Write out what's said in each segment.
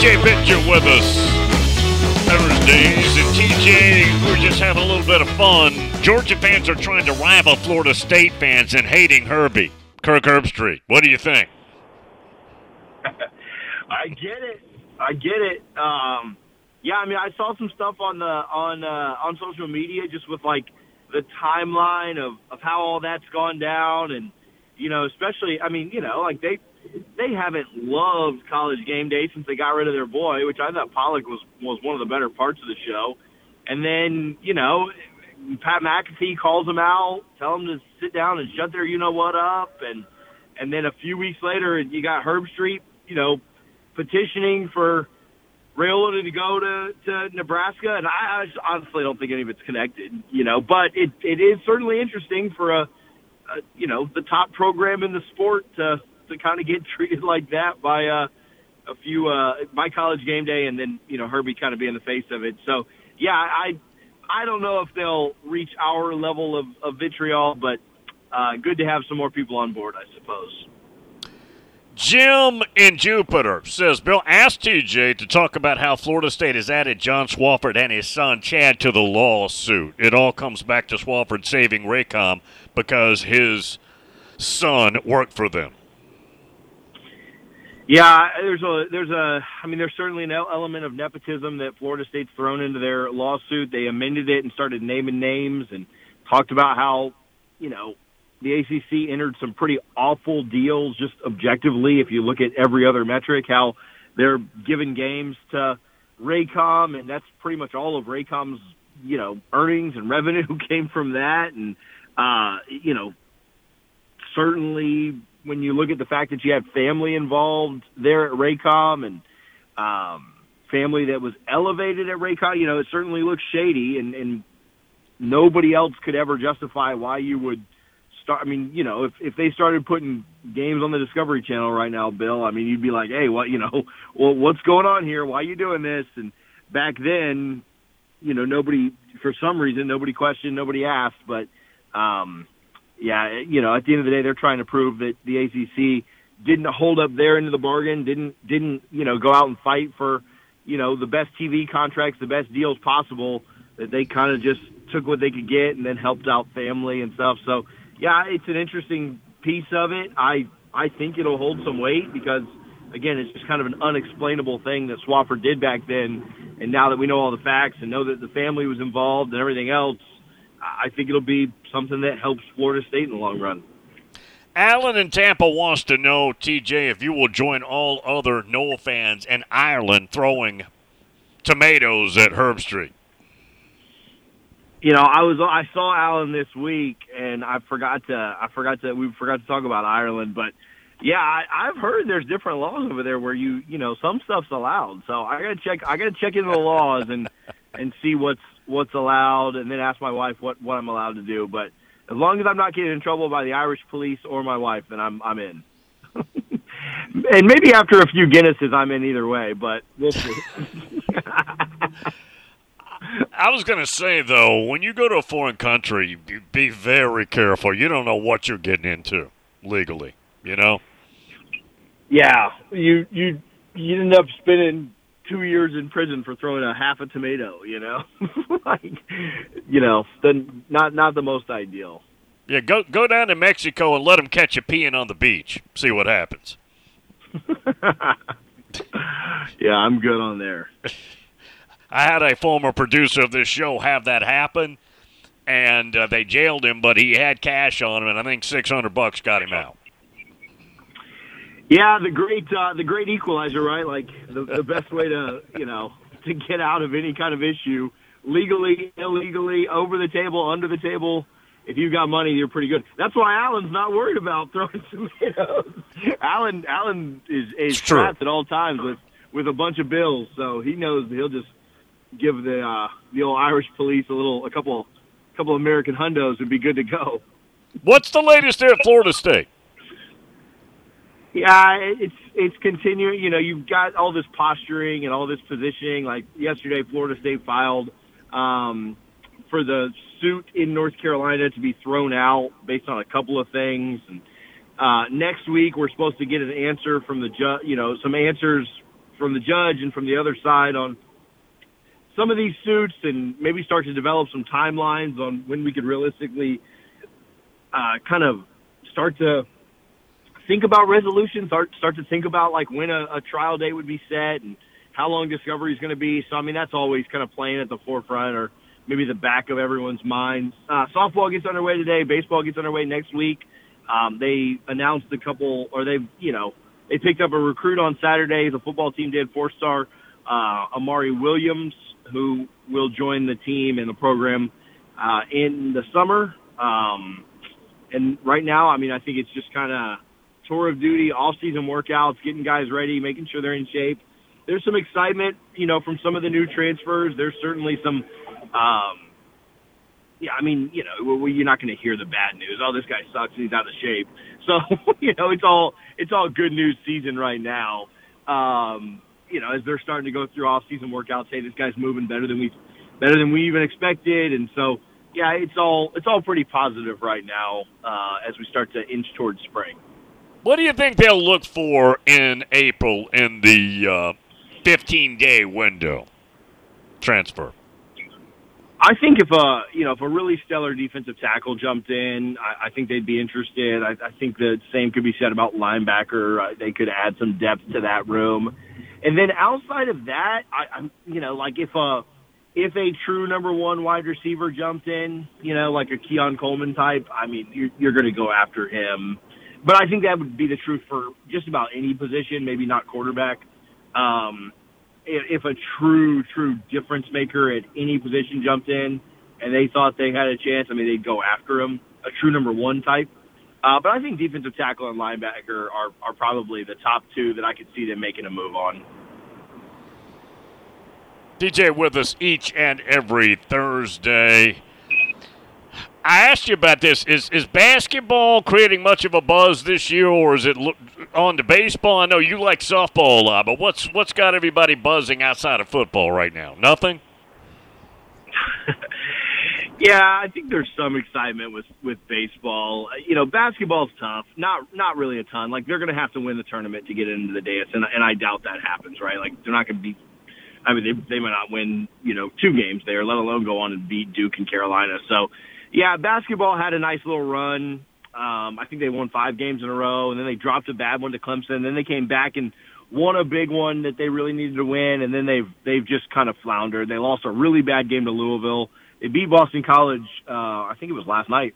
TJ Pitcher with us. Thursdays and TJ, we're just having a little bit of fun. Georgia fans are trying to rival Florida State fans in hating Herbie, Kirk Herbstreit. What do you think? I get it. I get it. Um, yeah, I mean, I saw some stuff on the on uh, on social media just with like the timeline of of how all that's gone down, and you know, especially, I mean, you know, like they they haven't loved college game day since they got rid of their boy, which I thought Pollack was was one of the better parts of the show. And then, you know, Pat McAfee calls them out, tell them to sit down and shut their you know what up, and and then a few weeks later, you got Herbstreit, you know, petitioning for Raiola to go to to Nebraska, and I, I just honestly don't think any of it's connected, you know. But it it is certainly interesting for a, a you know the top program in the sport to to kind of get treated like that by uh, a few uh, by college game day, and then you know Herbie kind of being the face of it. So yeah, I I don't know if they'll reach our level of, of vitriol, but uh, good to have some more people on board, I suppose. Jim in Jupiter says, Bill asked TJ to talk about how Florida State has added John Swafford and his son Chad to the lawsuit. It all comes back to Swafford saving Raycom because his son worked for them. Yeah, there's a there's a I mean there's certainly an element of nepotism that Florida State's thrown into their lawsuit. They amended it and started naming names and talked about how you know the ACC entered some pretty awful deals just objectively if you look at every other metric how they're giving games to Raycom and that's pretty much all of Raycom's you know earnings and revenue came from that and uh you know certainly when you look at the fact that you had family involved there at Raycom and um, family that was elevated at Raycom, you know, it certainly looks shady, and, and nobody else could ever justify why you would start. I mean, you know, if if they started putting games on the Discovery Channel right now, Bill, I mean, you'd be like, hey, what, you know, well, what's going on here? Why are you doing this? And back then, you know, nobody for some reason nobody questioned, nobody asked, but. um yeah, you know, at the end of the day, they're trying to prove that the ACC didn't hold up their end of the bargain, didn't didn't you know go out and fight for you know the best TV contracts, the best deals possible. That they kind of just took what they could get and then helped out family and stuff. So yeah, it's an interesting piece of it. I I think it'll hold some weight because again, it's just kind of an unexplainable thing that Swafford did back then. And now that we know all the facts and know that the family was involved and everything else, I think it'll be something that helps Florida State in the long run. Alan in Tampa wants to know, TJ, if you will join all other Nole fans in Ireland throwing tomatoes at Herbstreit. You know, I was I saw Alan this week, and I forgot to I forgot to we forgot to talk about Ireland, but yeah, I, I've heard there's different laws over there where you you know some stuff's allowed. So I gotta check I gotta check into the laws and and see what's what's allowed, and then ask my wife what what I'm allowed to do. But as long as I'm not getting in trouble by the Irish police or my wife, then I'm I'm in. and maybe after a few Guinnesses, I'm in either way. But we'll see. I was going to say though, when you go to a foreign country, be- be very careful. You don't know what you're getting into legally. You know. yeah, you you you end up spending two years in prison for throwing a half a tomato. You know, like you know, then not not the most ideal. Yeah, go go down to Mexico and let them catch you peeing on the beach. See what happens. Yeah, I'm good on there. I had a former producer of this show have that happen, and uh, they jailed him, but he had cash on him, and I think six hundred bucks got him out. Yeah, the great uh, the great equalizer, right? Like the, the best way to you know to get out of any kind of issue, legally, illegally, over the table, under the table. If you've got money, you're pretty good. That's why Alan's not worried about throwing tomatoes. Alan Alan is is It's true. strapped at all times with with a bunch of bills, so he knows he'll just give the uh, the old Irish police a little a couple a couple American hundos would be good to go. What's the latest there at Florida State? Yeah, it's it's continuing. You know, you've got all this posturing and all this positioning. Like yesterday, Florida State filed um, for the suit in North Carolina to be thrown out based on a couple of things. And uh, next week, we're supposed to get an answer from the judge. You know, some answers from the judge and from the other side on some of these suits, and maybe start to develop some timelines on when we could realistically uh, kind of start to think about resolutions, start start to think about like when a, a trial date would be set and how long discovery is going to be. So I mean that's always kind of playing at the forefront or maybe the back of everyone's minds. Uh, softball gets underway today. Baseball gets underway next week. Um, they announced a couple, or they you know they picked up a recruit on Saturday. The football team did four star uh, Amari Williams, who will join the team and the program uh, in the summer. Um, and right now, I mean, I think it's just kind of tour of duty, off season workouts, getting guys ready, making sure they're in shape. There's some excitement, you know, from some of the new transfers. There's certainly some, um, yeah, I mean, you know, well, you're not going to hear the bad news. Oh, this guy sucks he's out of shape. So, you know, it's all it's all good news season right now. Um, you know, as they're starting to go through off season workouts, hey, this guy's moving better than we better than we even expected, and so yeah, it's all it's all pretty positive right now uh, as we start to inch towards spring. What do you think they'll look for in April in the uh, 15 day window transfer? I think if a you know if a really stellar defensive tackle jumped in, I, I think they'd be interested. I, I think the same could be said about linebacker. Uh, they could add some depth to that room, and then outside of that, I, I'm you know like if a if a true number one wide receiver jumped in, you know like a Keon Coleman type, I mean you're, you're going to go after him. But I think that would be the truth for just about any position, maybe not quarterback. Um, if, a true, true difference maker at any position jumped in and they thought they had a chance, I mean, they'd go after him, a true number one type. Uh, but I think defensive tackle and linebacker are, are probably the top two that I could see them making a move on. DJ with us each and every Thursday. I asked you about this. Is is basketball creating much of a buzz this year, or is it lo- on to baseball? I know you like softball a lot, but what's what's got everybody buzzing outside of football right now? Nothing. Yeah, I think there's some excitement with with baseball. You know, basketball's tough. Not not really a ton. Like they're going to have to win the tournament to get into the dance, and and I doubt that happens. Right? Like they're not going to be. I mean, they they might not win. You know, two games there, let alone go on and beat Duke and Carolina. So, yeah, basketball had a nice little run. Um, I think they won five games in a row, and then they dropped a bad one to Clemson. Then they came back and won a big one that they really needed to win, and then they've they've just kind of floundered. They lost a really bad game to Louisville. They beat Boston College. Uh, I think it was last night,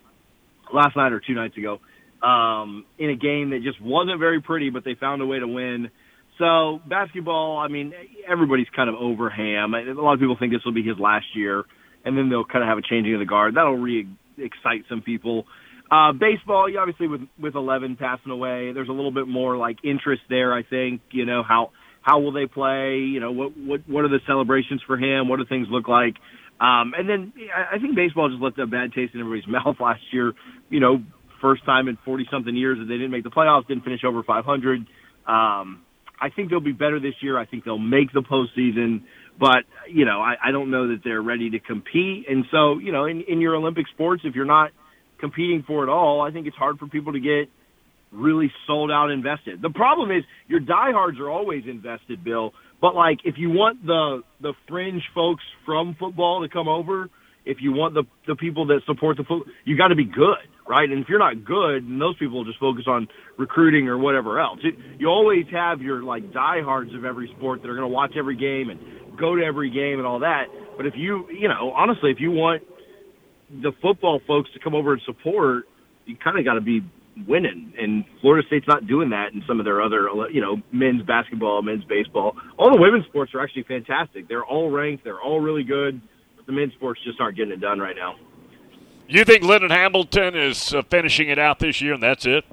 last night or two nights ago, um, in a game that just wasn't very pretty, but they found a way to win. So basketball, I mean, everybody's kind of over Ham. A lot of people think this will be his last year, and then they'll kind of have a changing of the guard. That'll re-excite some people. Uh, baseball, obviously with with 11 passing away, there's a little bit more like interest there. I think you know how how will they play? You know what what what are the celebrations for him? What do things look like? Um, and then I think baseball just left a bad taste in everybody's mouth last year. You know, first time in 40 something years that they didn't make the playoffs, didn't finish over 500. Um, I think they'll be better this year. I think they'll make the postseason, but you know, I, I don't know that they're ready to compete. And so, you know, in, in your Olympic sports, if you're not competing for it all, I think it's hard for people to get really sold out invested. The problem is your diehards are always invested, Bill. But like, if you want the the fringe folks from football to come over, if you want the the people that support the football, you got to be good, right? And if you're not good, then those people just focus on recruiting or whatever else. It, you always have your like diehards of every sport that are going to watch every game and go to every game and all that. But if you, you know, honestly, if you want the football folks to come over and support, you kind of got to be winning. And Florida State's not doing that in some of their other, you know, men's basketball, men's baseball. All the women's sports are actually fantastic. They're all ranked. They're all really good. But the men's sports just aren't getting it done right now. You think Leonard Hamilton is uh, finishing it out this year, and that's it?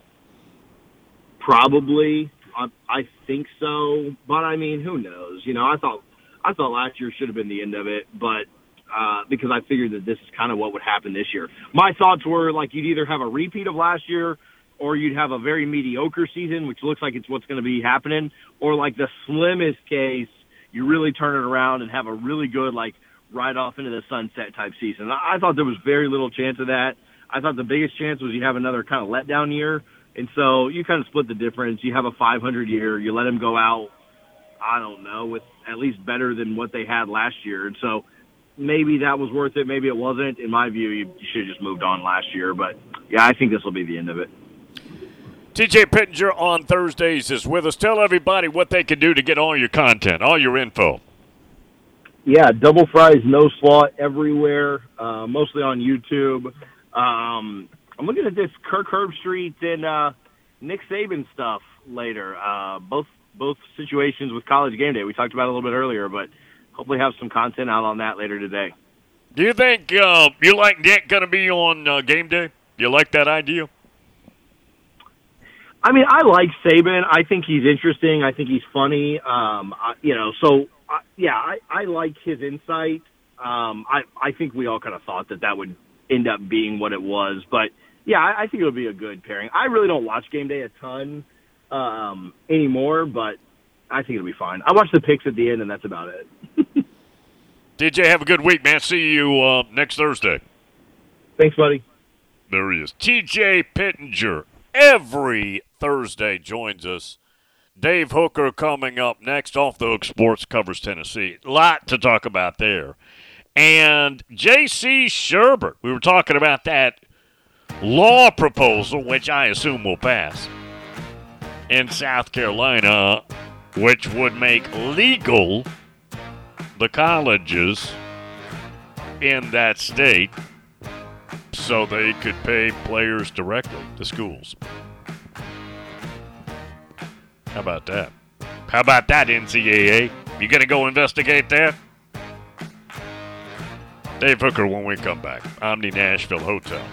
Probably. I, I think so, but I mean, who knows? You know, I thought I thought last year should have been the end of it, but uh, because I figured that this is kind of what would happen this year. My thoughts were like you'd either have a repeat of last year or you'd have a very mediocre season, which looks like it's what's going to be happening, or like the slimmest case, you really turn it around and have a really good like right off into the sunset type season. I, I thought there was very little chance of that. I thought the biggest chance was you have another kind of letdown year, and so you kind of split the difference. You have a 500 year, you let them go out. I don't know with at least better than what they had last year, and so maybe that was worth it. Maybe it wasn't. In my view, you, should have just moved on last year. But yeah, I think this will be the end of it. TJ Pittenger on Thursdays is with us. Tell everybody what they can do to get all your content, all your info. Yeah, double fries, no slaw everywhere, uh, mostly on YouTube. Um, I'm looking at this Kirk Herbstreit and uh, Nick Saban stuff later. Uh, both both situations with College Game Day. We talked about it a little bit earlier, but hopefully have some content out on that later today. Do you think uh, you like Nick going to be on uh, Game Day? Do you like that idea? I mean, I like Saban. I think he's interesting. I think he's funny. Um, I, you know, so uh, yeah, I, I like his insight. Um, I I think we all kind of thought that that would end up being what it was, but yeah, I, I think it would be a good pairing. I really don't watch game day a ton um, anymore, but I think it'll be fine. I watch the picks at the end, and that's about it. DJ, have a good week, man. See you uh, next Thursday. Thanks, buddy. There he is. TJ Pittenger every Thursday joins us. Dave Hooker coming up next. Off the Hook Sports covers Tennessee. Lot to talk about there. And J.C. Shurburtt, We were talking about that law proposal, which I assume will pass in South Carolina, which would make legal the colleges in that state so they could pay players directly, the schools. How about that? How about that, NCAA? You gonna go investigate that? Dave Hooker when we come back. Omni Nashville Hotel.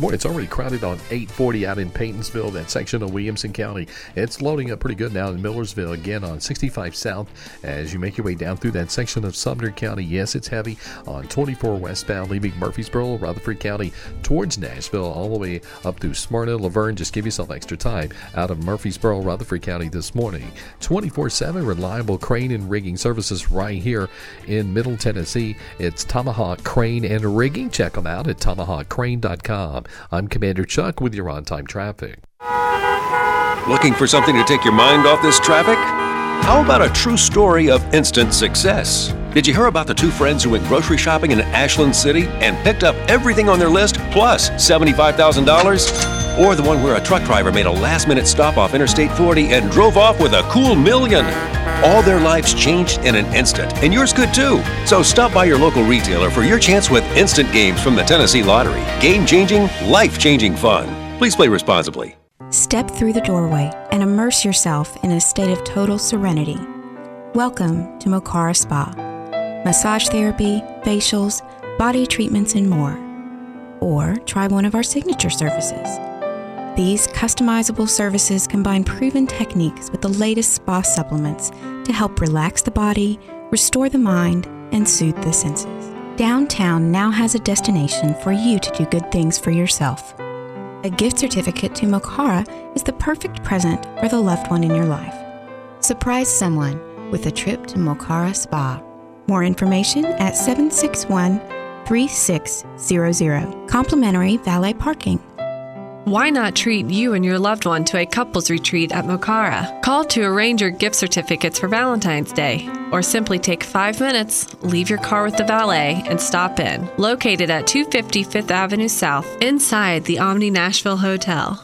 Morning. It's already crowded on 840 out in Peytonsville, that section of Williamson County. It's loading up pretty good now in Millersville, again on 65 South as you make your way down through that section of Sumner County. Yes, it's heavy on 24 westbound, leaving Murfreesboro, Rutherford County towards Nashville, all the way up through Smyrna, La Vergne. Just give yourself extra time out of Murfreesboro, Rutherford County this morning. 24 7 reliable crane and rigging services right here in Middle Tennessee. It's Tomahawk Crane and Rigging. Check them out at tomahawkcrane.com. I'm Commander Chuck with your on time traffic. Looking for something to take your mind off this traffic? How about a true story of instant success? Did you hear about the two friends who went grocery shopping in Ashland City and picked up everything on their list plus $75,000? Or the one where a truck driver made a last minute stop off Interstate 40 and drove off with a cool million? all their lives changed in an instant, and yours could too. So stop by your local retailer for your chance with instant games from the Tennessee Lottery. Game changing, life changing fun. Please play responsibly. Step through the doorway and immerse yourself in a state of total serenity. Welcome to Mokara Spa. Massage therapy, facials, body treatments, and more. Or try one of our signature services. These customizable services combine proven techniques with the latest spa supplements to help relax the body, restore the mind, and soothe the senses. Downtown now has a destination for you to do good things for yourself. A gift certificate to Mokara is the perfect present for the loved one in your life. Surprise someone with a trip to Mokara Spa. More information at 761 3600. Complimentary valet parking. Why not treat you and your loved one to a couples retreat at Mokara? Call to arrange your gift certificates for Valentine's Day. Or simply take five minutes, leave your car with the valet, and stop in. Located at 250 Fifth Avenue South, inside the Omni Nashville Hotel.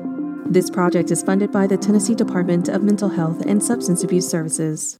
This project is funded by the Tennessee Department of Mental Health and Substance Abuse Services.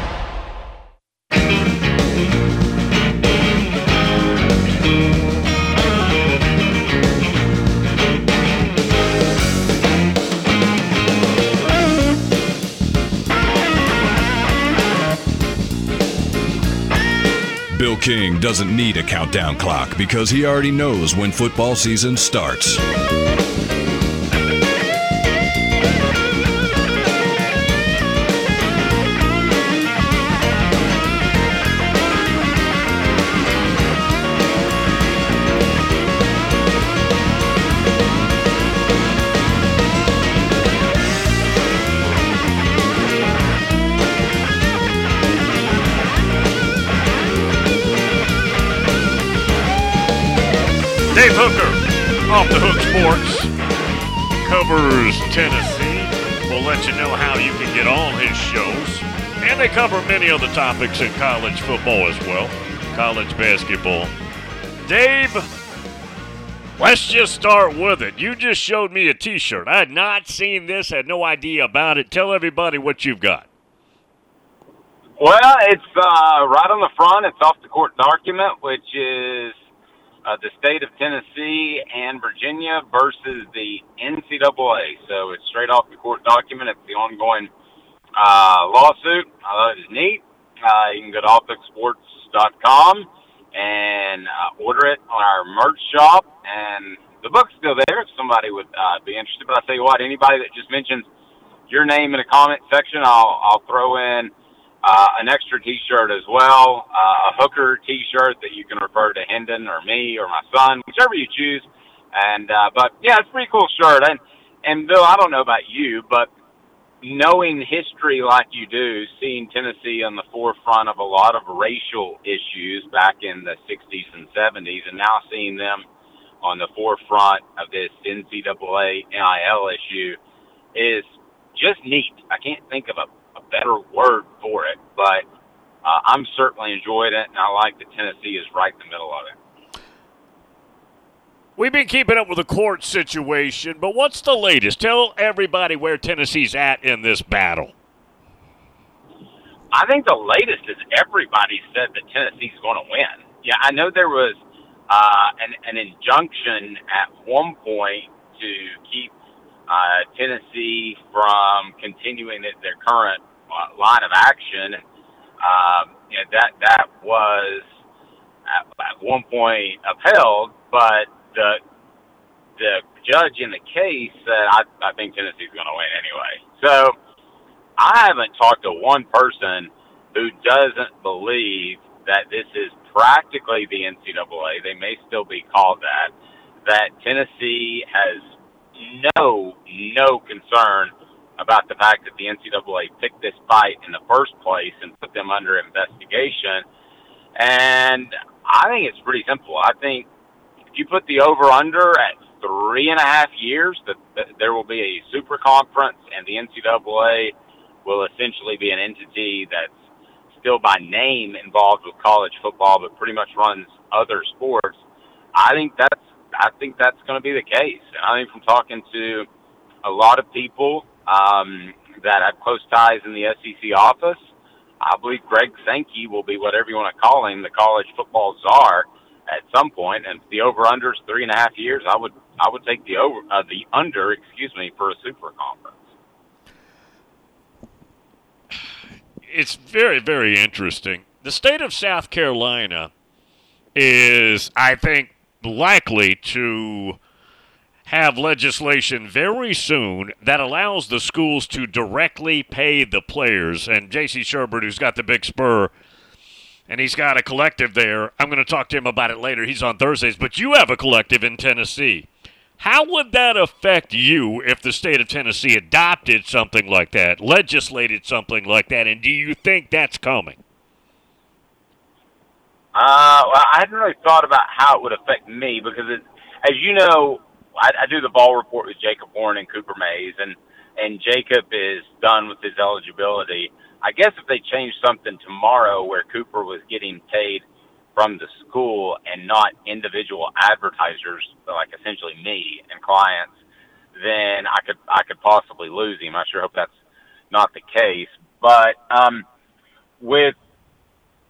Bill King doesn't need a countdown clock because he already knows when football season starts. Cover many other topics in college football as well, college basketball. Dave, let's just start with it. You just showed me a t shirt. I had not seen this, had no idea about it. Tell everybody what you've got. Well, it's uh, right on the front. It's off the court document, which is uh, the state of Tennessee and Virginia versus the NCAA. So it's straight off the court document. It's the ongoing uh, lawsuit. I thought it was neat. Uh, you can go to offthehooksports.com and uh, order it on our merch shop. And the book's still there if somebody would uh, be interested. But I tell you what, anybody that just mentions your name in the comment section, I'll, I'll throw in uh, an extra T-shirt as well, uh, a hooker T-shirt that you can refer to Hendon or me or my son, whichever you choose. And uh, but yeah, it's a pretty cool shirt. And and Bill, I don't know about you, but knowing history like you do, seeing Tennessee on the forefront of a lot of racial issues back in the 60s and 70s, and now seeing them on the forefront of this NCAA NIL issue is just neat. I can't think of a a better word for it, but uh, I'm certainly enjoying it, and I like that Tennessee is right in the middle of it. We've been keeping up with the court situation, but what's the latest? Tell everybody where Tennessee's at in this battle. I think the latest is everybody said that Tennessee's going to win. Yeah, I know there was uh, an, an injunction at one point to keep uh, Tennessee from continuing their current uh, line of action. Um, you know, that that was at, at one point upheld, but the the judge in the case said, I, I think Tennessee's going to win anyway. So I haven't talked to one person who doesn't believe that this is practically the NCAA. They may still be called that. That Tennessee has no, no concern about the fact that the NCAA picked this fight in the first place and put them under investigation. And I think it's pretty simple. I think if you put the over under at three and a half years, that, that there will be a super conference and the NCAA will essentially be an entity that's still by name involved with college football, but pretty much runs other sports. I think that's I think that's going to be the case. And I think from talking to a lot of people um, that have close ties in the SEC office, I believe Greg Sankey will be whatever you want to call him, the college football czar at some point. And the over under is three and a half years. I would I would take the over uh, the under, excuse me, for a super conference. It's very very interesting. The state of South Carolina is, I think, likely to have legislation very soon that allows the schools to directly pay the players. And J.C. Shurburtt, who's got the big spur, and he's got a collective there. I'm going to talk to him about it later. He's on Thursdays, but you have a collective in Tennessee. How would that affect you if the state of Tennessee adopted something like that, legislated something like that, and do you think that's coming? Uh, well, I hadn't really thought about how it would affect me because, it, as you know, I, I do the Vol Report with Jacob Warren and Cooper Mays, and and Jacob is done with his eligibility. I guess if they changed something tomorrow where Cooper was getting paid from the school and not individual advertisers, like essentially me and clients, then I could I could possibly lose him. I sure hope that's not the case. But um, with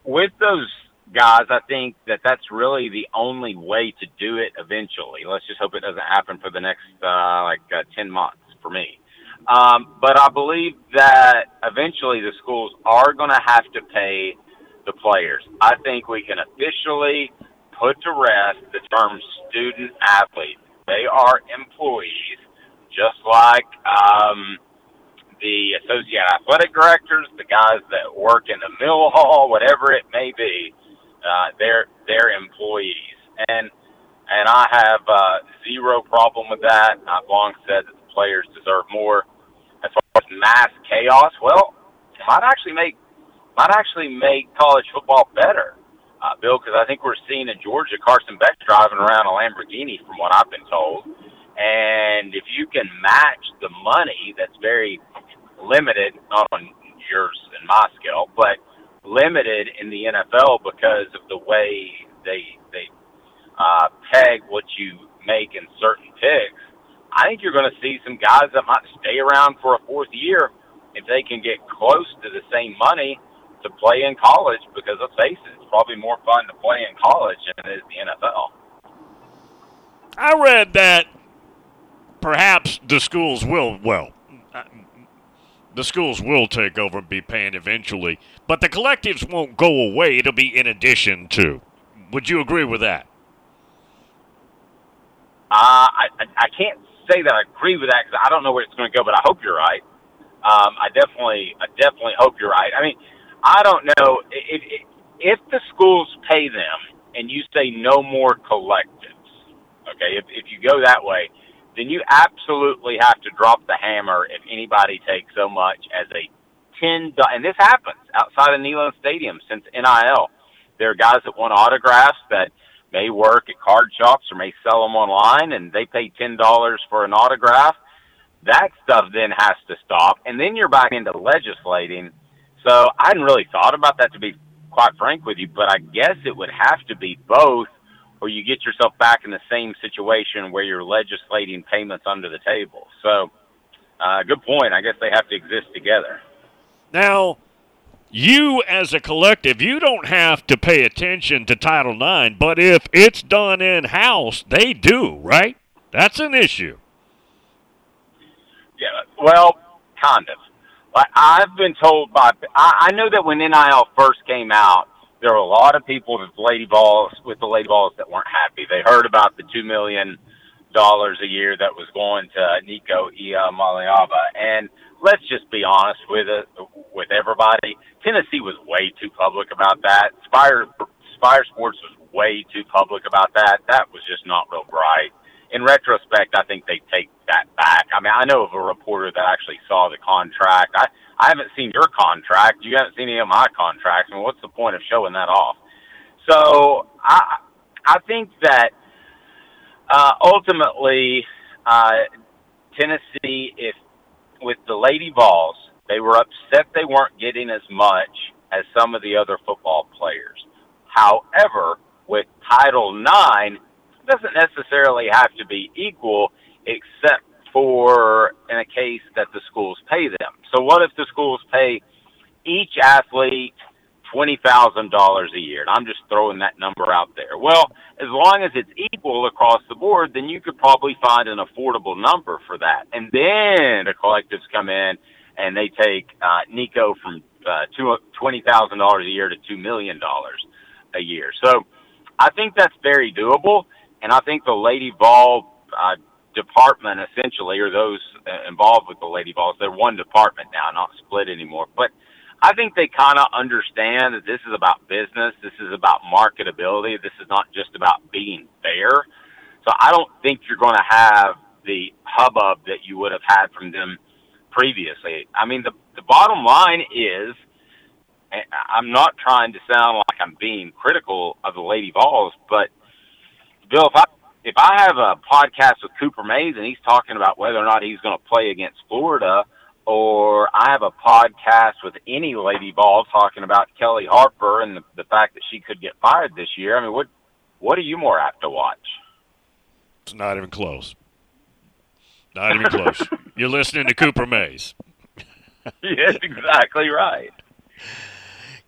with those guys, I think that that's really the only way to do it eventually. Let's just hope it doesn't happen for the next uh, like uh, ten months for me. Um, but I believe that eventually the schools are going to have to pay the players. I think we can officially put to rest the term student athlete. They are employees, just like um, the associate athletic directors, the guys that work in the mill hall, whatever it may be. Uh, they're they're employees, and and I have uh, zero problem with that. I've long said that the players deserve more. As mass chaos, well, might actually make might actually make college football better, uh, Bill, because I think we're seeing in Georgia Carson Beck driving around a Lamborghini, from what I've been told. And if you can match the money that's very limited, not on yours and my scale, but limited in the NFL because of the way they they uh, peg what you make in certain picks. I think you're going to see some guys that might stay around for a fourth year if they can get close to the same money to play in college. Because let's face it, it's probably more fun to play in college than it is the NFL. I read that perhaps the schools will well the schools will take over and be paying eventually, but the collectives won't go away. It'll be in addition to. Would you agree with that? Uh, I, I can't say that I agree with that because I don't know where it's going to go, but I hope you're right. Um, I definitely, I definitely hope you're right. I mean, I don't know if, if, the schools pay them and you say no more collectives. Okay, if, if you go that way, then you absolutely have to drop the hammer if anybody takes so much as a ten. And this happens outside of Neyland Stadium since NIL. There are guys that want autographs that may work at card shops or may sell them online, and they pay ten dollars for an autograph. That stuff then has to stop, and then you're back into legislating. So I hadn't really thought about that to be quite frank with you, but I guess it would have to be both or you get yourself back in the same situation where you're legislating payments under the table. So, uh, good point. I guess they have to exist together. Now, you as a collective, you don't have to pay attention to Title IX, but if it's done in house, they do, right? That's an issue. Yeah, well, kind of. I've been told by I know that when NIL first came out, there were a lot of people with Lady Vols, with the Lady Vols that weren't happy. They heard about the two million dollars a year that was going to Nico Iamaleava, and let's just be honest with it, with everybody. Tennessee was way too public about that. Spyre Spyre Sports was way too public about that. That was just not real bright. In retrospect, I think they take that back. I mean, I know of a reporter that actually saw the contract. I I haven't seen your contract. You haven't seen any of my contracts. I mean, what's the point of showing that off? So I I think that uh, ultimately uh, Tennessee, if with the Lady Vols, they were upset they weren't getting as much as some of the other football players. However, with Title IX, it doesn't necessarily have to be equal, except for in a case that the schools pay them. So what if the schools pay each athlete twenty thousand dollars a year? And I'm just throwing that number out there. Well, as long as it's equal across the board, then you could probably find an affordable number for that. And then the collectives come in and they take uh, Nico from uh, two, twenty thousand dollars a year to two million dollars a year. So I think that's very doable, and I think the Lady Vol uh, department essentially, or those uh, involved with the Lady Vols, they're one department now, not split anymore. But I think they kind of understand that this is about business. This is about marketability. This is not just about being fair. So I don't think you're going to have the hubbub that you would have had from them previously. I mean, the the bottom line is, I'm not trying to sound like I'm being critical of the Lady Vols, but Bill, if I if I have a podcast with Cooper Mays and he's talking about whether or not he's going to play against Florida, or I have a podcast with any Lady Vol talking about Kellie Harper and the, the fact that she could get fired this year, I mean, what what are you more apt to watch? It's not even close. Not even close. You're listening to Cooper Mays. yes, exactly right.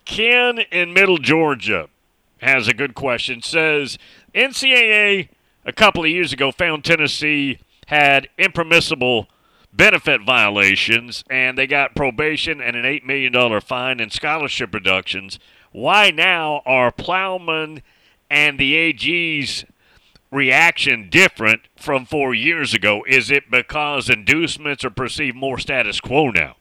Ken in Middle Georgia has a good question. Says NCAA a couple of years ago found Tennessee had impermissible benefit violations and they got probation and an $8 million fine and scholarship reductions. Why now are Plowman and the AG's reaction different from four years ago? Is it because inducements are perceived more status quo now?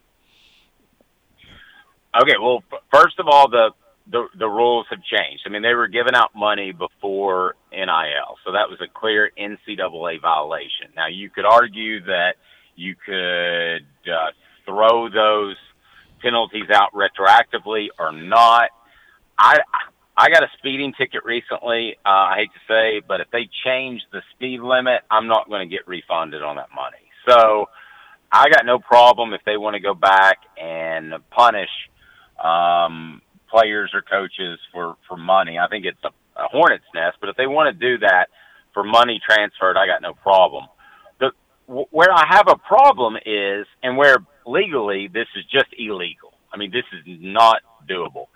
Okay, well, first of all, the the the rules have changed. I mean, they were giving out money before NIL, so that was a clear NCAA violation. Now, you could argue that you could uh, throw those penalties out retroactively or not. I I got a speeding ticket recently. Uh, I hate to say, but if they change the speed limit, I'm not going to get refunded on that money. So I got no problem if they want to go back and punish um, players or coaches for for money. I think it's a, a hornet's nest, but if they want to do that for money transferred, I got no problem. Where I have a problem is, and where legally this is just illegal. I mean, this is not doable.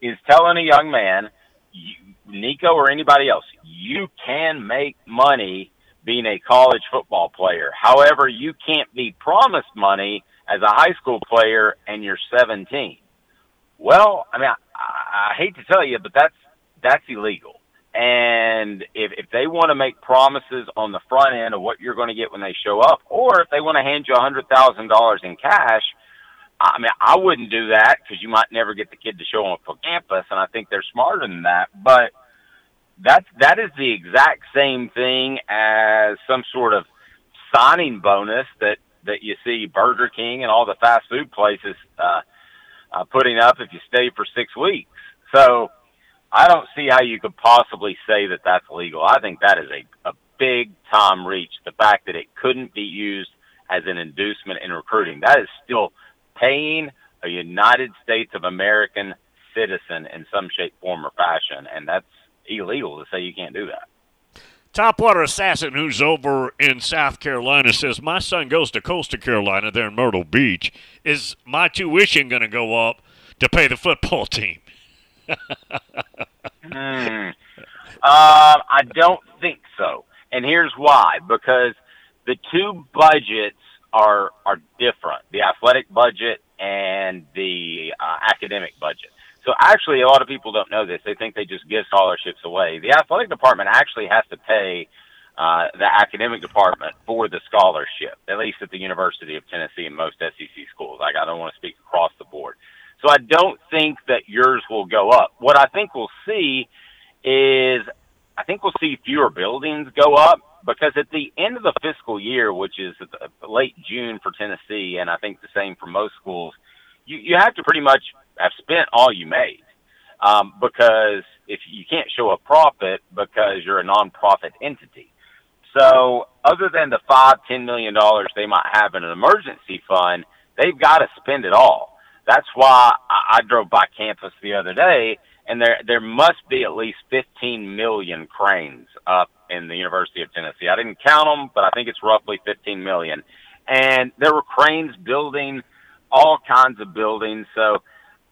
Is telling a young man, you, Nico or anybody else, you can make money being a college football player. However, you can't be promised money as a high school player and you're 17. Well, I mean, I, I hate to tell you, but that's that's illegal. And if if they want to make promises on the front end of what you're going to get when they show up, or if they want to hand you a hundred thousand dollars in cash, I mean, I wouldn't do that because you might never get the kid to show up for campus, and I think they're smarter than that. But that's that is the exact same thing as some sort of signing bonus that that you see Burger King and all the fast food places uh, uh, putting up if you stay for six weeks. So I don't see how you could possibly say that that's legal. I think that is a, a big time reach. The fact that it couldn't be used as an inducement in recruiting. That is still paying a United States of American citizen in some shape, form, or fashion. And that's illegal to say you can't do that. Topwater Assassin, who's over in South Carolina, says, My son goes to Coastal Carolina there in Myrtle Beach. Is my tuition going to go up to pay the football team? Hmm. Uh, I don't think so. And here's why because the two budgets are, are different the athletic budget and the uh, academic budget. So actually, a lot of people don't know this. They think they just give scholarships away. The athletic department actually has to pay uh, the academic department for the scholarship, at least at the University of Tennessee and most SEC schools. Like I don't want to speak across the board. So I don't think that yours will go up. What I think we'll see is I think we'll see fewer buildings go up because at the end of the fiscal year, which is late June for Tennessee, and I think the same for most schools, you, you have to pretty much have spent all you made. Um, because if you can't show a profit because you're a nonprofit entity. So other than the five, ten million dollars they might have in an emergency fund, they've got to spend it all. That's why I, I drove by campus the other day and there there must be at least 15 million cranes up in the University of Tennessee. I didn't count them, but I think it's roughly 15 million. And there were cranes building all kinds of buildings. So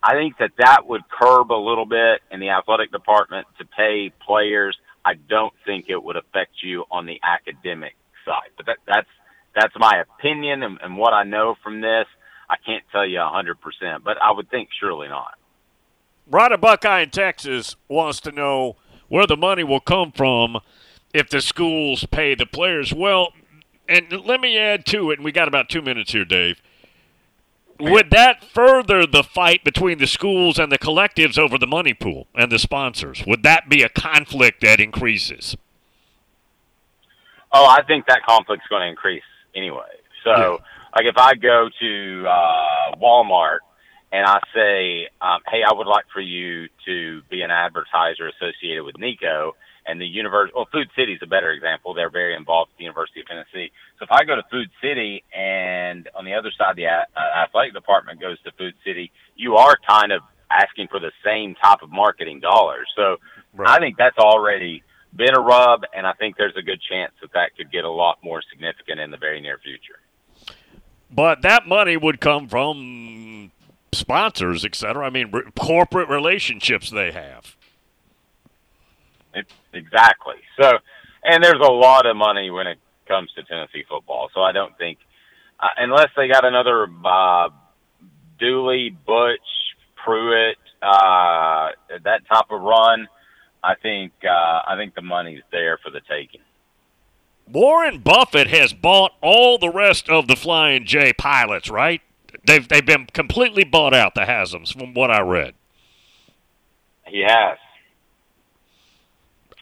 I think that that would curb a little bit in the athletic department to pay players. I don't think it would affect you on the academic side, but that, that's that's my opinion and, and what I know from this. I can't tell you a hundred percent, but I would think surely not. Ryder Buckeye in Texas wants to know where the money will come from if the schools pay the players. Well, and let me add to it, and we got about two minutes here, Dave. Would that further the fight between the schools and the collectives over the money pool and the sponsors? Would that be a conflict that increases? Oh, I think that conflict's going to increase anyway. So, yeah. Like if I go to uh, Walmart and I say, um, "Hey, I would like for you to be an advertiser associated with Nico," and the university, well, Food City is a better example. They're very involved with the University of Tennessee. So if I go to Food City, and on the other side, the uh, athletic department goes to Food City, you are kind of asking for the same type of marketing dollars. So right. I think that's already been a rub, and I think there's a good chance that that could get a lot more significant in the very near future. But that money would come from sponsors, et cetera. I mean, corporate relationships they have. It, exactly. So, and there's a lot of money when it comes to Tennessee football. So I don't think, uh, unless they got another uh, Dooley, Butch, Pruitt, uh, that type of run, I think uh, I think the money's there for the taking. Warren Buffett has bought all the rest of the Flying J pilots, right? They've they've been completely bought out. The Haslam's, from what I read. He has.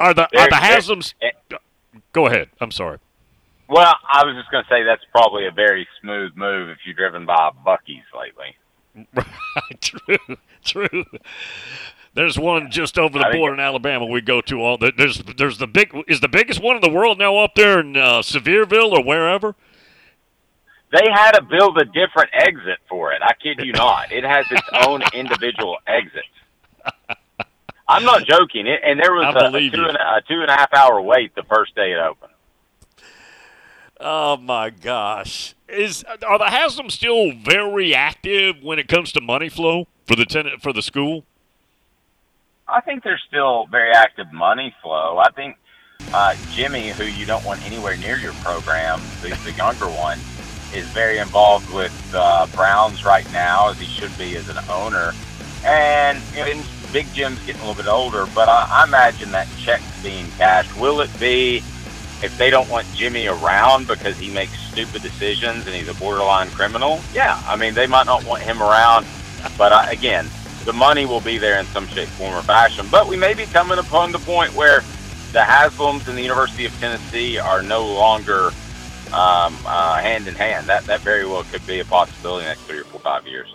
Are the are the Haslam's? Eh, Go ahead. I'm sorry. Well, I was just going to say that's probably a very smooth move if you've driven by Buc-ee's lately. Right. True. True. There's one just over the border in Alabama. We go to all. The, there's there's the big is the biggest one in the world now up there in uh, Sevierville or wherever. They had to build a different exit for it. I kid you not. It has its own individual exit. I'm not joking. It, and there was a, a, two and, a two and a half hour wait the first day it opened. Oh my gosh! Is are the Haslam still very active when it comes to money flow for the tenant for the school? I think there's still very active money flow. I think uh, Jimmy, who you don't want anywhere near your program, the, the younger one, is very involved with uh, Browns right now, as he should be as an owner. And you know, Big Jim's getting a little bit older, but I, I imagine that check's being cashed. Will it be if they don't want Jimmy around because he makes stupid decisions and he's a borderline criminal? Yeah, I mean, they might not want him around, but I, again, the money will be there in some shape, form, or fashion. But we may be coming upon the point where the Haslams and the University of Tennessee are no longer um, uh, hand in hand. That that very well could be a possibility in the next three or four, five years.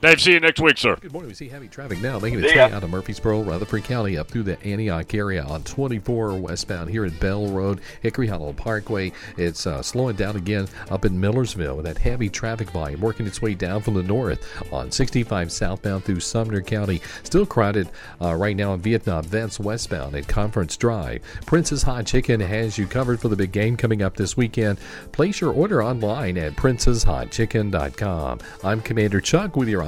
Dave, see you next week, sir. Good morning. We see heavy traffic now making its way out of Murfreesboro, Rutherford County, up through the Antioch area on 24 westbound here at Bell Road, Hickory Hollow Parkway. It's uh, slowing down again up in Millersville with that heavy traffic volume working its way down from the north on 65 southbound through Sumner County. Still crowded uh, right now in Vietnam Vets westbound at Conference Drive. Prince's Hot Chicken has you covered for the big game coming up this weekend. Place your order online at princeshotchicken.com. I'm Commander Chuck with your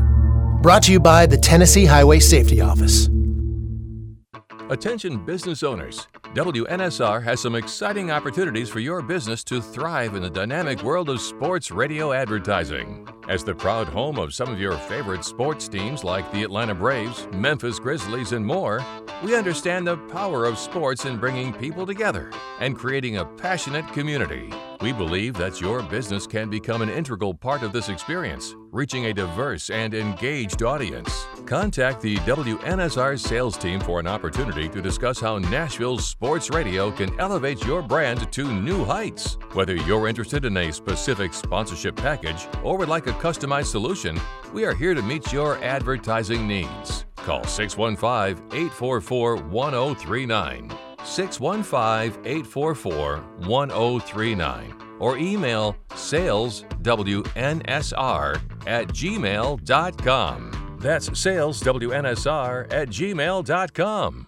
Brought to you by the Tennessee Highway Safety Office. Attention business owners. WNSR has some exciting opportunities for your business to thrive in the dynamic world of sports radio advertising. As the proud home of some of your favorite sports teams like the Atlanta Braves, Memphis Grizzlies, and more, we understand the power of sports in bringing people together and creating a passionate community. We believe that your business can become an integral part of this experience, reaching a diverse and engaged audience. Contact the WNSR sales team for an opportunity to discuss how Nashville's sports radio can elevate your brand to new heights. Whether you're interested in a specific sponsorship package or would like a customized solution, we are here to meet your advertising needs. Call 615 844 1039. 615 844 1039 or email saleswnsr at gmail.com. That's saleswnsr at gmail.com.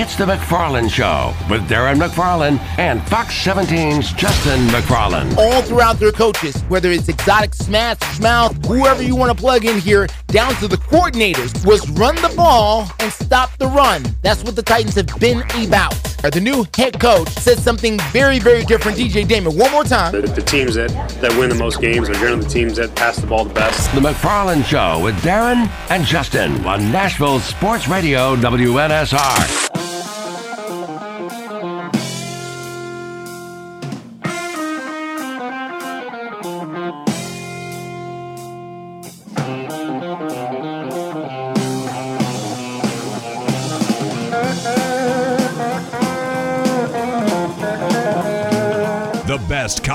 It's the McFarland Show with Darren McFarland and Fox 17's Justin McFarland. all throughout their coaches, whether it's exotic smash mouth, whoever you want to plug in here, down to the coordinators, was run the ball and stop the run. That's what the Titans have been about. The new head coach said something very, very different. DJ Damon, one more time. The, the teams that, that win the most games are generally the teams that pass the ball the best. The McFarland Show with Darren and Justin on Nashville Sports Radio WNSR.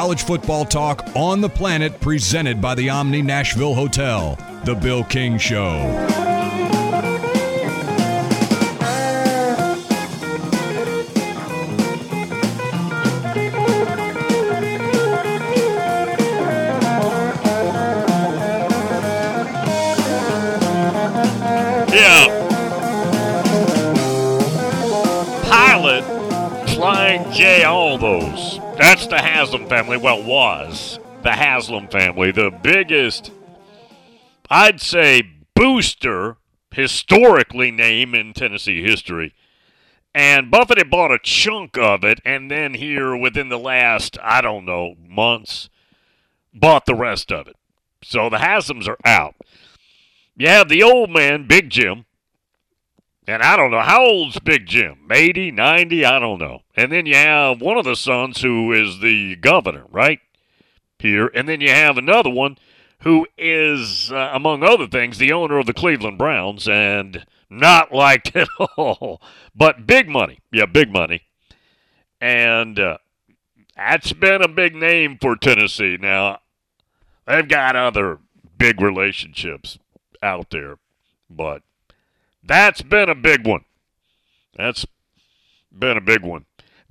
College football talk on the planet presented by the Omni Nashville Hotel. The Bill King Show. Yeah. Pilot, Flying J, all those. The Haslam family. Well, was the Haslam family. The biggest, I'd say, booster, historically name in Tennessee history. And Buffett had bought a chunk of it, and then here within the last, I don't know, months, bought the rest of it. So the Haslams are out. You have the old man, Big Jim. And I don't know, how old's Big Jim? 80, 90? I don't know. And then you have one of the sons who is the governor, right? Here. And then you have another one who is, uh, among other things, the owner of the Cleveland Browns and not liked at all. But big money. Yeah, big money. And uh, that's been a big name for Tennessee. Now, they've got other big relationships out there, but that's been a big one. That's been a big one.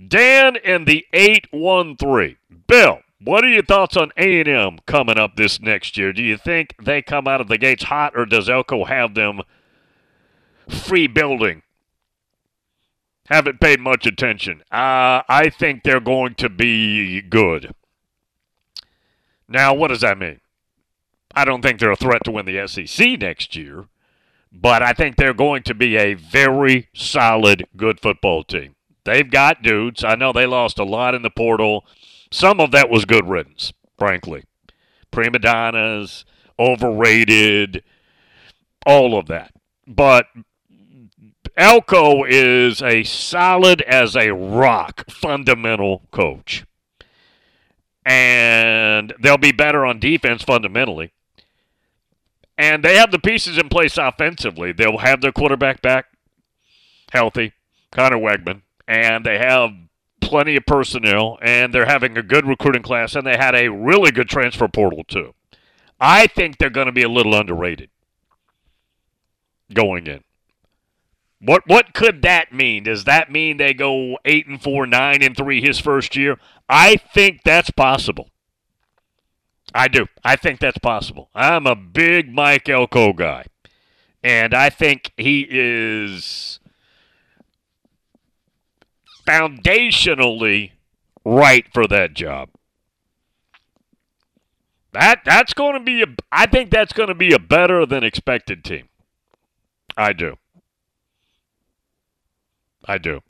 Dan and the 813. Bill, what are your thoughts on A&M coming up this next year? Do you think they come out of the gates hot or does Elko have them free building? Haven't paid much attention. Uh, I think they're going to be good. Now, what does that mean? I don't think they're a threat to win the SEC next year, but I think they're going to be a very solid, good football team. They've got dudes. I know they lost a lot in the portal. Some of that was good riddance, frankly. Prima donnas, overrated, all of that. But Elko is a solid as a rock fundamental coach. And they'll be better on defense fundamentally. And they have the pieces in place offensively. They'll have their quarterback back healthy, Conner Weigman, and they have plenty of personnel, and they're having a good recruiting class, and they had a really good transfer portal, too. I think they're going to be a little underrated going in. What what could that mean? Does that mean they go eight and four, nine and three his first year? I think that's possible. I do. I think that's possible. I'm a big Mike Elko guy. And I think he is foundationally right for that job. That that's going to be a I think that's going to be a better than expected team. I do. I do.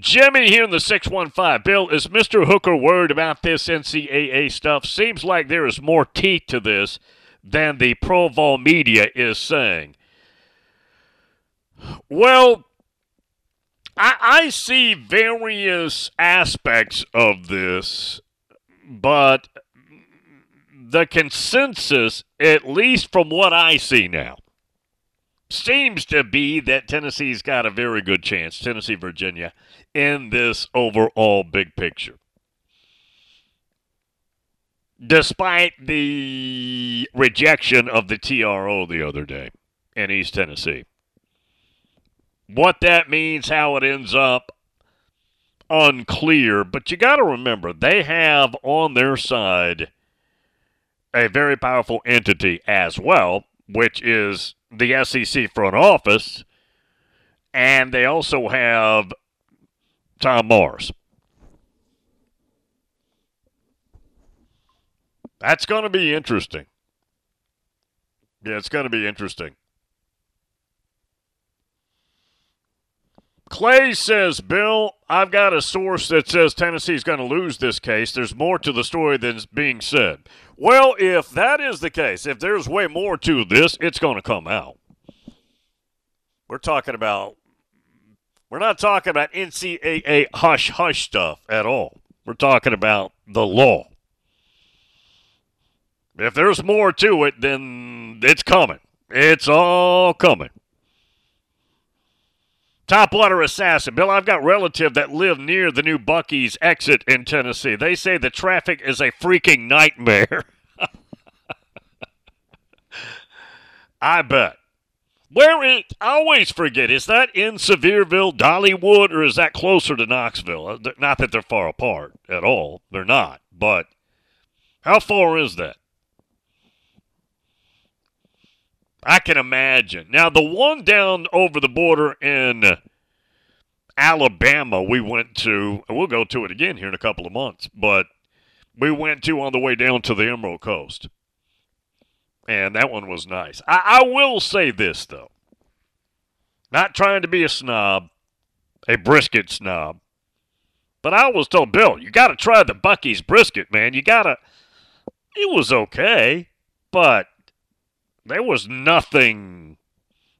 Jimmy here in the 615. Bill, is Mr. Hooker worried about this NCAA stuff? Seems like there is more teeth to this than the Provo media is saying. Well, I, I see various aspects of this, but the consensus, at least from what I see now, seems to be that Tennessee's got a very good chance, Tennessee, Virginia, in this overall big picture. Despite the rejection of the TRO the other day in East Tennessee. What that means, how it ends up, unclear. But you got to remember, they have on their side a very powerful entity as well, which is the SEC front office, and they also have Tom Mars. That's going to be interesting. Yeah, it's going to be interesting. Clay says, Bill, I've got a source that says Tennessee's going to lose this case. There's more to the story than's being said. Well, if that is the case, if there's way more to this, it's going to come out. We're talking about, we're not talking about NCAA hush hush stuff at all. We're talking about the law. If there's more to it, then it's coming. It's all coming. Topwater Assassin. Bill, I've got relative that live near the new Buc-ee's exit in Tennessee. They say the traffic is a freaking nightmare. I bet. Where is, I always forget, is that in Sevierville, Dollywood, or is that closer to Knoxville? Uh, not that they're far apart at all. They're not. But how far is that? I can imagine. Now, the one down over the border in Alabama, we went to, we'll go to it again here in a couple of months, but we went to on the way down to the Emerald Coast. And that one was nice. I, I will say this, though. Not trying to be a snob, a brisket snob, but I was told, Bill, you got to try the Buc-ee's brisket, man. You got to. It was okay, but there was nothing.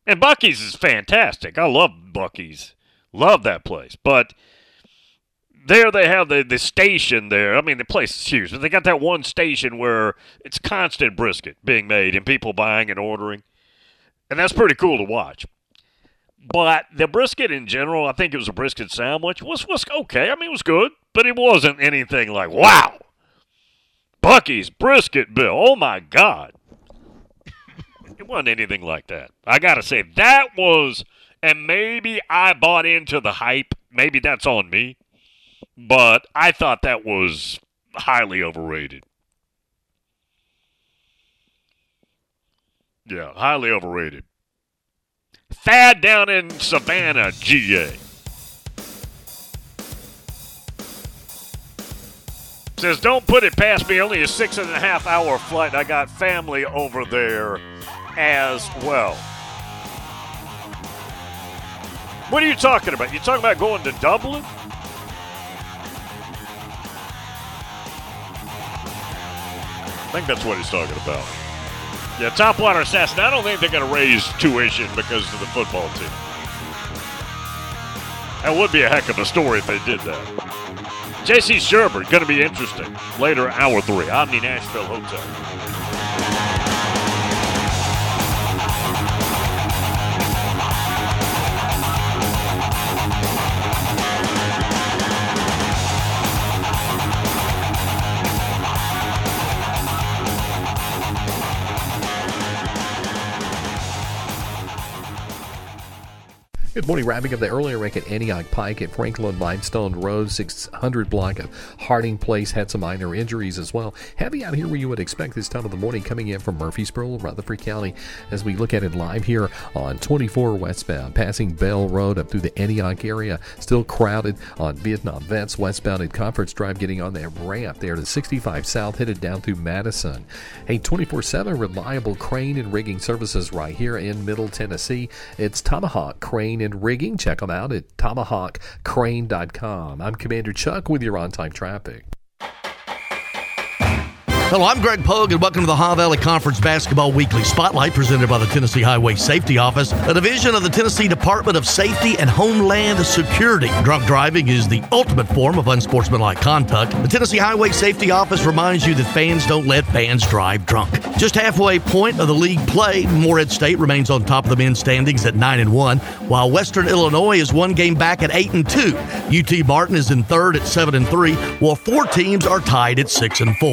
And Buc-ee's is fantastic. I love Buc-ee's. Love that place. But there they have the, the station there. I mean, the place is huge. But they got that one station where it's constant brisket being made and people buying and ordering. And that's pretty cool to watch. But the brisket in general, I think it was a brisket sandwich, was, was okay. I mean, it was good, but it wasn't anything like, wow, Buc-ee's brisket bill. Oh, my God. It wasn't anything like that. I got to say, that was, and maybe I bought into the hype. Maybe that's on me. But I thought that was highly overrated. Yeah, highly overrated. Thad down in Savannah, GA. Says, don't put it past me. Only a six and a half hour flight. I got family over there as well. What are you talking about? You talking about going to Dublin? I think that's what he's talking about. Yeah, Topwater Assassin. I don't think they're going to raise tuition because of the football team. That would be a heck of a story if they did that. J.C. Shurburtt, going to be interesting. Later, hour three, Omni Nashville Hotel. Good morning. Wrapping up the earlier rank at Antioch Pike at Franklin Limestone Road, 600 block of Harding Place had some minor injuries as well. Heavy out here where you would expect this time of the morning coming in from Murfreesboro, Rutherford County, as we look at it live here on 24 westbound, passing Bell Road up through the Antioch area. Still crowded on Vietnam Vets westbound at Conference Drive, getting on that ramp there to 65 south, headed down through Madison. A 24 7 reliable crane and rigging services right here in Middle Tennessee. It's Tomahawk Crane and Rigging. Check them out at tomahawkcrane.com. I'm Commander Chuck with your on time traffic. Hello, I'm Greg Pogue, and welcome to the Ohio Valley Conference Basketball Weekly Spotlight presented by the Tennessee Highway Safety Office, a division of the Tennessee Department of Safety and Homeland Security. Drunk driving is the ultimate form of unsportsmanlike conduct. The Tennessee Highway Safety Office reminds you that fans don't let fans drive drunk. Just halfway point of the league play, Morehead State remains on top of the men's standings at 9 and 1, while Western Illinois is one game back at 8 and 2. UT Martin is in third at 7 and 3, while four teams are tied at 6 and 4.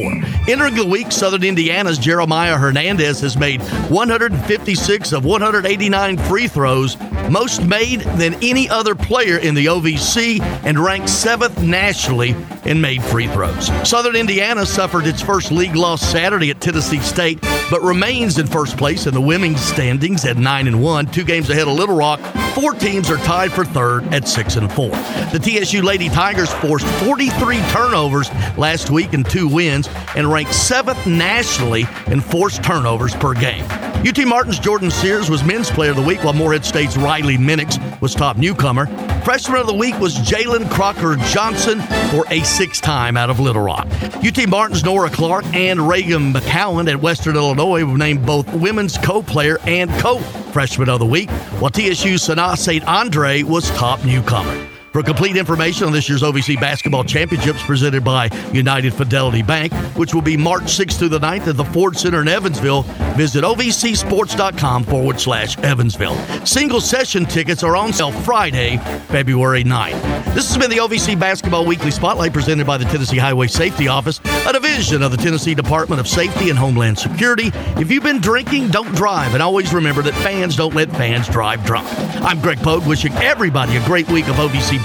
Entering the week, Southern Indiana's Jeremiah Hernandez has made 156 of 189 free throws, most made than any other player in the OVC, and ranked seventh nationally in made free throws. Southern Indiana suffered its first league loss Saturday at Tennessee State, but remains in first place in the women's standings at 9 and 1, two games ahead of Little Rock. Four teams are tied for third at 6 and 4. The TSU Lady Tigers forced 43 turnovers last week in two wins and ranked seventh nationally in forced turnovers per game. UT Martin's Jordan Sears was men's player of the week, while Morehead State's Riley Minix was top newcomer. Freshman of the week was Jalen Crocker Johnson for a sixth time out of Little Rock. UT Martin's Nora Clark and Reagan McCowan at Western Illinois were named both women's co-player and co-freshman of the week, while TSU's Sanaa St. Andre was top newcomer. For complete information on this year's OVC Basketball Championships presented by United Fidelity Bank, which will be March 6th through the 9th at the Ford Center in Evansville, visit ovcsports.com forward slash Evansville. Single session tickets are on sale Friday, February 9th. This has been the OVC Basketball Weekly Spotlight presented by the Tennessee Highway Safety Office, a division of the Tennessee Department of Safety and Homeland Security. If you've been drinking, don't drive, and always remember that fans don't let fans drive drunk. I'm Greg Pogue, wishing everybody a great week of OVC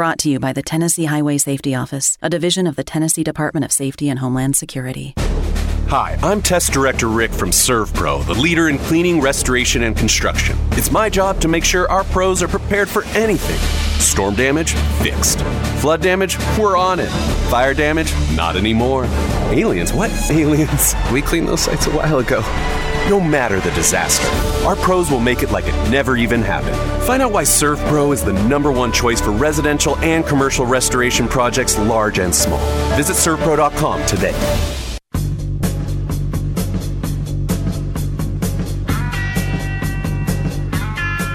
Brought to you by the Tennessee Highway Safety Office, a division of the Tennessee Department of Safety and Homeland Security. Hi, I'm Test Director Rick from ServPro, the leader in cleaning, restoration, and construction. It's my job to make sure our pros are prepared for anything. Storm damage? Fixed. Flood damage? We're on it. Fire damage? Not anymore. Aliens? What? Aliens? We cleaned those sites a while ago. No matter the disaster, our pros will make it like it never even happened. Find out why ServPro is the number one choice for residential and commercial restoration projects large and small. Visit servpro.com today.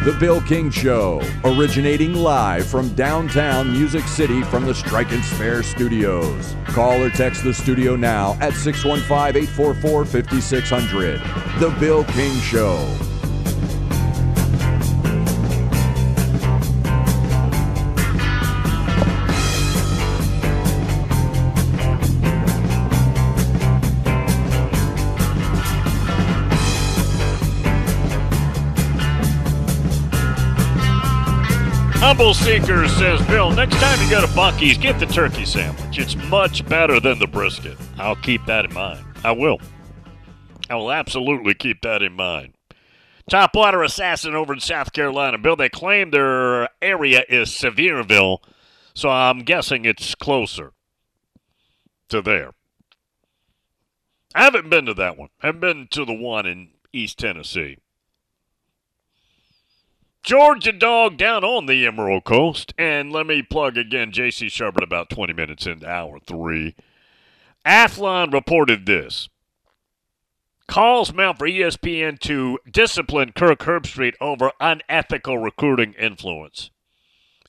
The Bill King Show, originating live from downtown Music City from the Strike and Spare Studios. Call or text the studio now at 615 844 5600. The Bill King Show. Humble Seeker says, Bill, next time you go to Buc-ee's, get the turkey sandwich. It's much better than the brisket. I'll keep that in mind. I will. I will absolutely keep that in mind. Top water assassin over in South Carolina. Bill, they claim their area is Sevierville, so I'm guessing it's closer to there. I haven't been to that one. I haven't been to the one in East Tennessee. Georgia Dog down on the Emerald Coast. And let me plug again J.C. Shurburtt about 20 minutes into hour three. Athlon reported this. Calls mount for ESPN to discipline Kirk Herbstreit over unethical recruiting influence.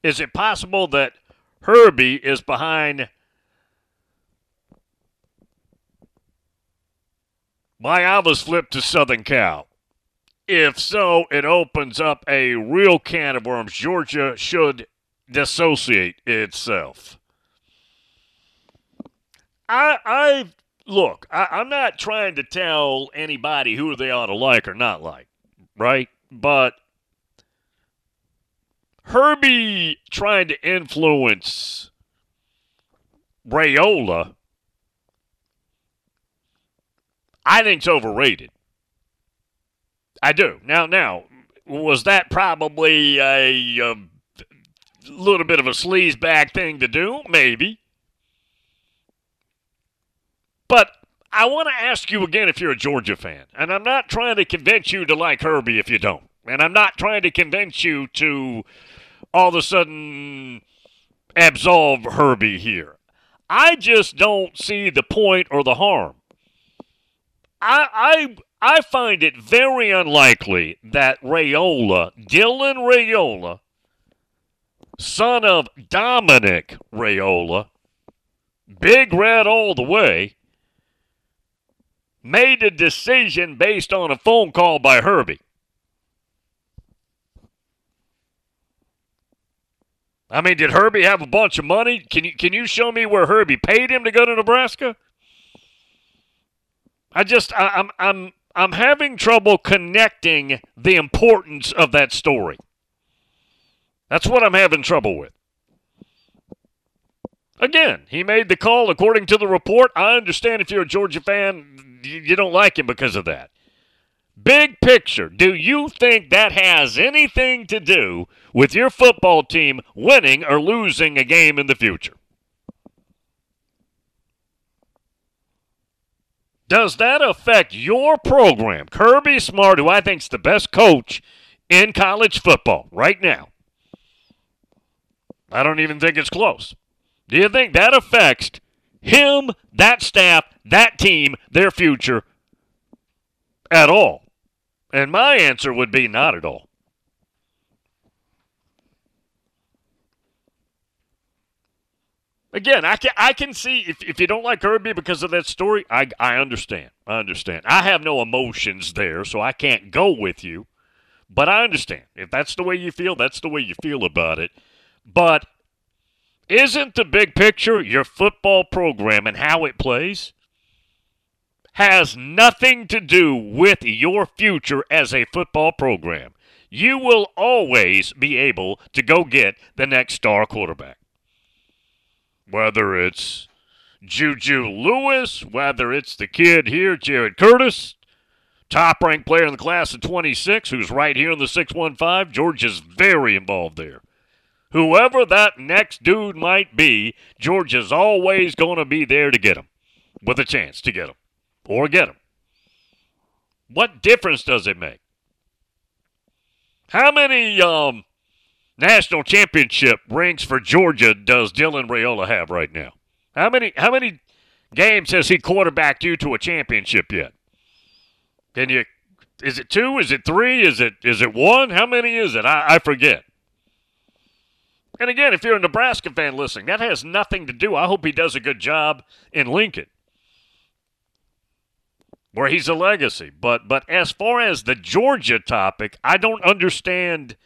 Is it possible that Herbie is behind my I flip to Southern Cal? If so, it opens up a real can of worms. Georgia should dissociate itself. I, I look. I, I'm not trying to tell anybody who they ought to like or not like, right? But Herbie trying to influence Raiola, I think's overrated. I do. Now, now, was that probably a, a little bit of a sleazebag thing to do? Maybe. But I want to ask you again if you're a Georgia fan. And I'm not trying to convince you to like Herbie if you don't. And I'm not trying to convince you to all of a sudden absolve Herbie here. I just don't see the point or the harm. I I find it very unlikely that Raiola, Dylan Raiola, son of Dominic Raiola, Big Red all the way, made a decision based on a phone call by Herbie. I mean, did Herbie have a bunch of money? Can you can you show me where Herbie paid him to go to Nebraska? I just I, I'm I'm I'm having trouble connecting the importance of that story. That's what I'm having trouble with. Again, he made the call according to the report. I understand if you're a Georgia fan, you don't like him because of that. Big picture, do you think that has anything to do with your football team winning or losing a game in the future? Does that affect your program? Kirby Smart, who I think is the best coach in college football right now. I don't even think it's close. Do you think that affects him, that staff, that team, their future at all? And my answer would be not at all. Again, I can I can see if, if you don't like Herbie because of that story, I I understand. I understand. I have no emotions there, so I can't go with you. But I understand. If that's the way you feel, that's the way you feel about it. But isn't the big picture your football program and how it plays? has nothing to do with your future as a football program. You will always be able to go get the next star quarterback. Whether it's Juju Lewis, whether it's the kid here, Jared Curtis, top ranked player in the class of 26, who's right here in the 615. George is very involved there. Whoever that next dude might be, George is always going to be there to get him, with a chance to get him or get him. What difference does it make? How many um, national championship rings for Georgia does Dylan Raiola have right now? How many how many games has he quarterbacked you to a championship yet? Can you is it two? Is it three? Is it is it one? How many is it? I, I forget. And again, if you're a Nebraska fan listening, that has nothing to do. I hope he does a good job in Lincoln where he's a legacy. But but as far as the Georgia topic, I don't understand.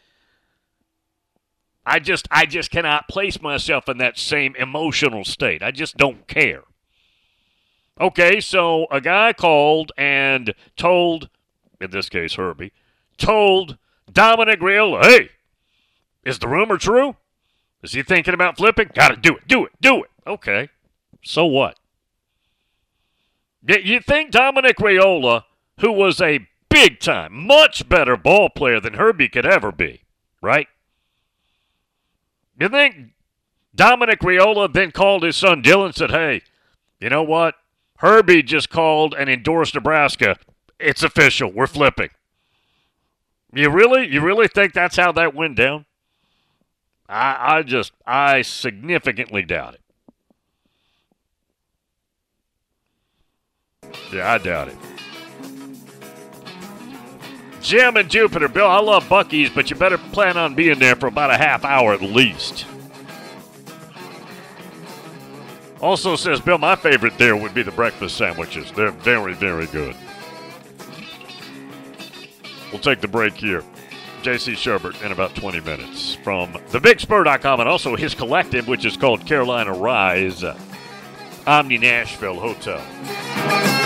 I just I just cannot place myself in that same emotional state. I just don't care. Okay, so a guy called and told, in this case Herbie, told Dominic Raiola, "Hey, is the rumor true? Is he thinking about flipping? Got to do it, do it, do it." Okay, so what? You think Dominic Raiola, who was a big time, much better ball player than Herbie could ever be, right? You think Dominic Raiola then called his son Dylan and said, hey, you know what? Herbie just called and endorsed Nebraska. It's official. We're flipping. You really, you really think that's how that went down? I, I just, I significantly doubt it. Yeah, I doubt it. Jim and Jupiter. Bill, I love Buc-ee's, but you better plan on being there for about a half hour at least. Also says, Bill, my favorite there would be the breakfast sandwiches. They're very, very good. We'll take the break here. JC Shurburtt in about 20 minutes from thebigspur.com and also his collective, which is called Carolina Rise uh, Omni Nashville Hotel.